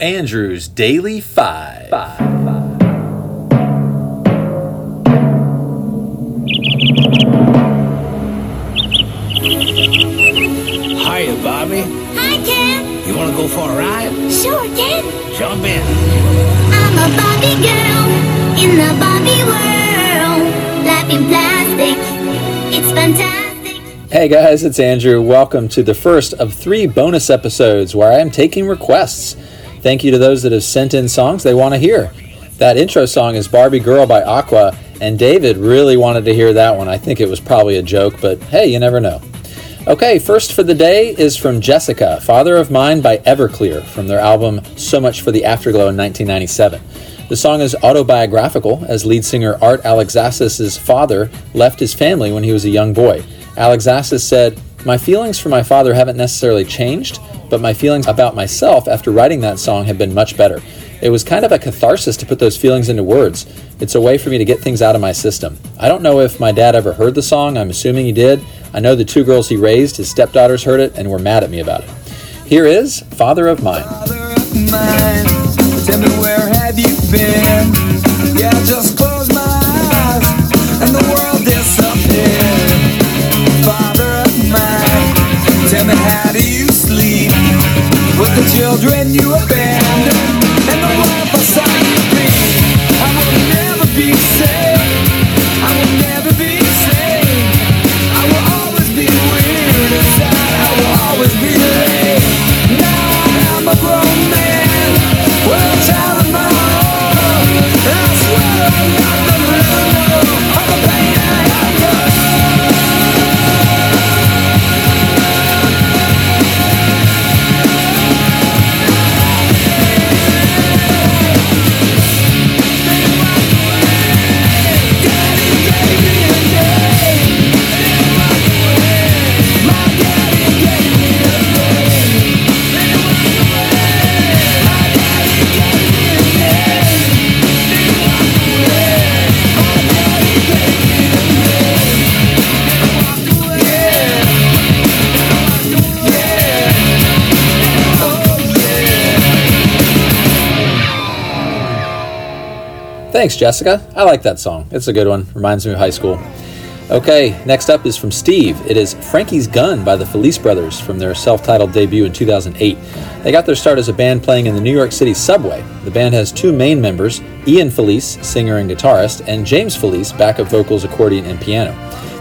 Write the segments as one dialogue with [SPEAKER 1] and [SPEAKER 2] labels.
[SPEAKER 1] Andrew's Daily Five. Five.
[SPEAKER 2] Hiya, Barbie.
[SPEAKER 3] Hi, Ken.
[SPEAKER 2] You want to go for a ride?
[SPEAKER 3] Sure, Ken.
[SPEAKER 2] Jump in.
[SPEAKER 3] I'm a Barbie girl in the Barbie world. Life in plastic, it's fantastic.
[SPEAKER 1] Hey guys, it's Andrew. Welcome to the first of three bonus episodes where I am taking requests. Thank you to those that have sent in songs they want to hear. That intro song is Barbie Girl by Aqua, and David really wanted to hear that one. I think it was probably a joke, but hey, you never know. Okay, first for the day is from Jessica, Father of Mine by Everclear, from their album So Much for the Afterglow in 1997. The song is autobiographical, as lead singer Art Alexakis' father left his family when he was a young boy. Alexakis said, My feelings for my father haven't necessarily changed, but my feelings about myself after writing that song have been much better. It was kind of a catharsis to put those feelings into words. It's a way for me to get things out of my system. I don't know if my dad ever heard the song, I'm assuming he did. I know the two girls he raised, his stepdaughters, heard it and were mad at me about it. Here is Father of Mine.
[SPEAKER 4] Father of mine, children you abandoned
[SPEAKER 1] Thanks, Jessica. I like that song. It's a good one. Reminds me of high school. Okay, next up is from Steve. It is Frankie's Gun by the Felice Brothers from their self titled debut in 2008. They got their start as a band playing in the New York City subway. The band has two main members Ian Felice, singer and guitarist, and James Felice, backup vocals, accordion, and piano.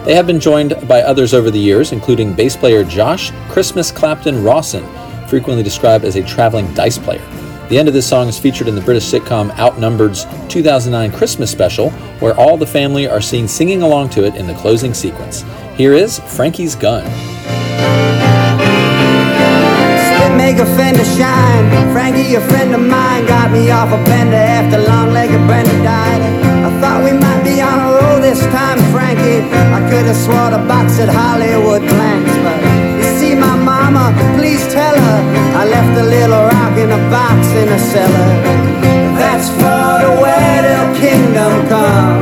[SPEAKER 1] They have been joined by others over the years, including bass player Josh Christmas Clapton Rawson, frequently described as a traveling dice player. The end of this song is featured in the British sitcom Outnumbered's 2009 Christmas special, where all the family are seen singing along to it in the closing sequence. Here is Frankie's Gun.
[SPEAKER 5] Make a fender shine. Frankie, a friend of mine, got me off a bender after long-legged Brenda died. I thought we might be on a roll this time, Frankie. I could have swore the box at Hollywood planks, but you see my mama, please tell her I left a little box in a cellar. That's for the way till kingdom come.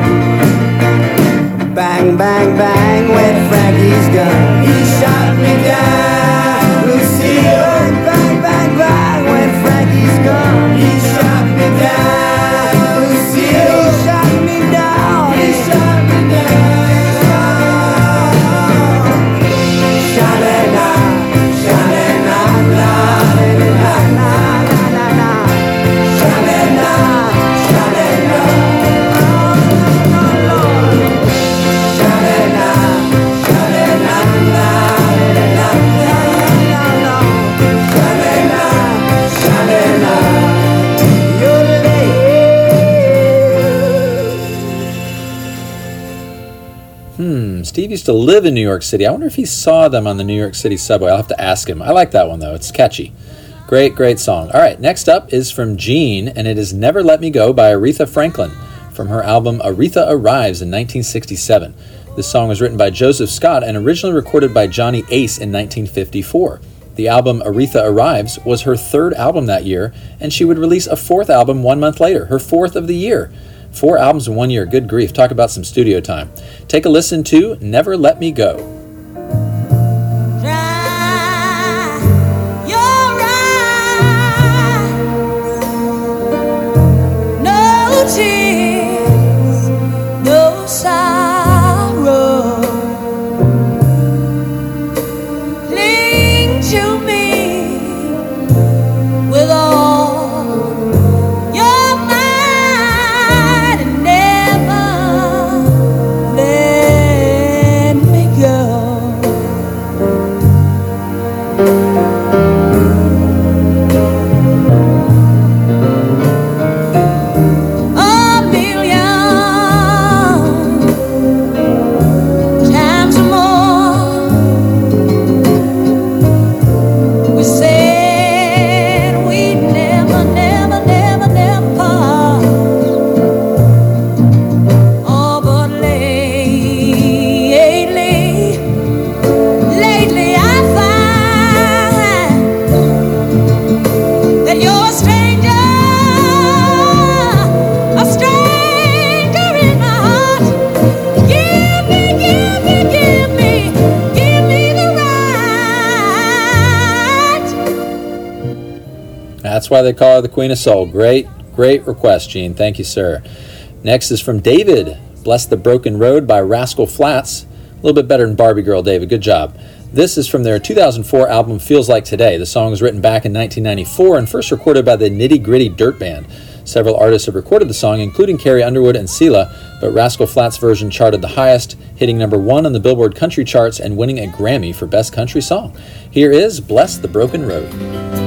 [SPEAKER 5] Bang, bang, bang went Frankie's gun. He shot me down,
[SPEAKER 1] Hmm, Steve used to live in New York City. I wonder if he saw them on the New York City subway. I'll have to ask him. I like that one, though. It's catchy. Great, great song. All right, next up is from Gene, and it is Never Let Me Go by Aretha Franklin from her album Aretha Arrives in 1967. This song was written by Joseph Scott and originally recorded by Johnny Ace in 1954. The album Aretha Arrives was her third album that year, and she would release a fourth album one month later, her fourth of the year. Four albums in one year, good grief. Talk about some studio time. Take a listen to Never Let Me Go. That's why they call her the Queen of Soul. Great, great request, Gene. Thank you, sir. Next is from David. Bless the Broken Road by Rascal Flatts. A little bit better than Barbie Girl, David. Good job. This is from their 2004 album Feels Like Today. The song was written back in 1994 and first recorded by the Nitty Gritty Dirt Band. Several artists have recorded the song, including Carrie Underwood and Selah, but Rascal Flatts' version charted the highest, hitting number one on the Billboard country charts and winning a Grammy for Best Country Song. Here is Bless the Broken Road.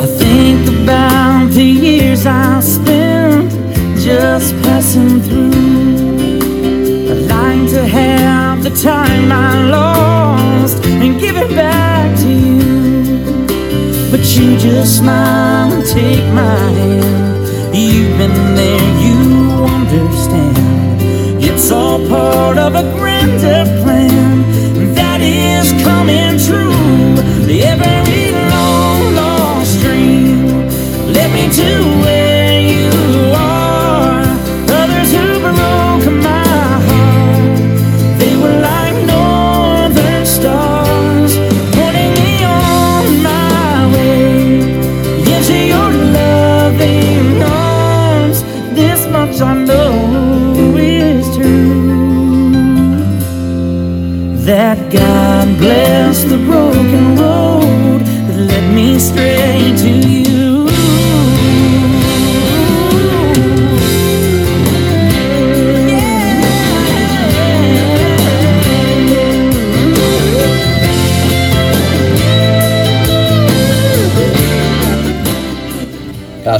[SPEAKER 6] I think about the years I spent just passing through. I'd like to have the time I lost and give it back to you. But you just smile and take my hand. You've been there, you understand. It's all part of a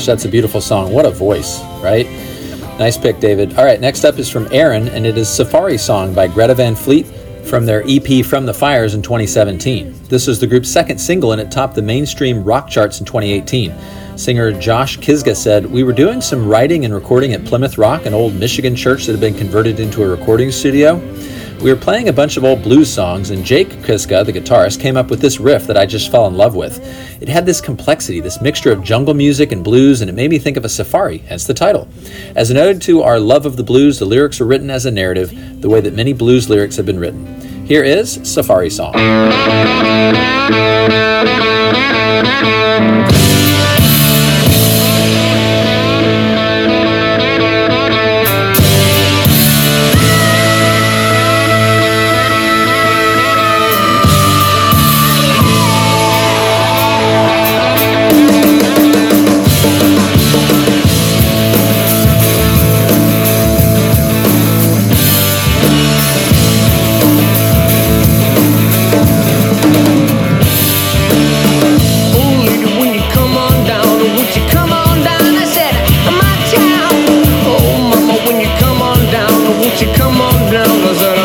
[SPEAKER 1] Gosh, that's a beautiful song. What a voice, right? Nice pick, David. All right, next up is from Aaron, and it is Safari Song by Greta Van Fleet from their EP From the Fires in 2017. This was the group's second single, and it topped the mainstream rock charts in 2018. Singer Josh Kiszka said, We were doing some writing and recording at Plymouth Rock, an old Michigan church that had been converted into a recording studio. We were playing a bunch of old blues songs, and Jake Kiszka, the guitarist, came up with this riff that I just fell in love with. It had this complexity, this mixture of jungle music and blues, and it made me think of a safari, hence the title. As an ode to our love of the blues, the lyrics are written as a narrative, the way that many blues lyrics have been written. Here is Safari Song.
[SPEAKER 7] Down? I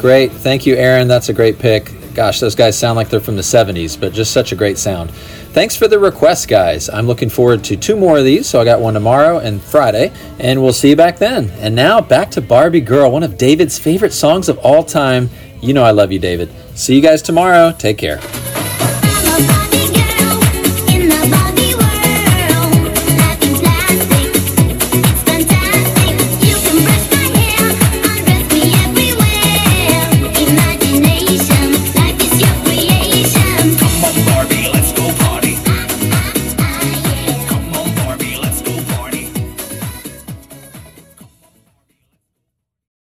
[SPEAKER 1] great. Thank you, Aaron. That's a great pick. Gosh, those guys sound like they're from the 70s, but just such a great sound. Thanks for the request, guys. I'm looking forward to two more of these, so I got one tomorrow and Friday, and we'll see you back then. And now back to Barbie Girl, one of David's favorite songs of all time. You know I love you, David. See you guys tomorrow. Take care.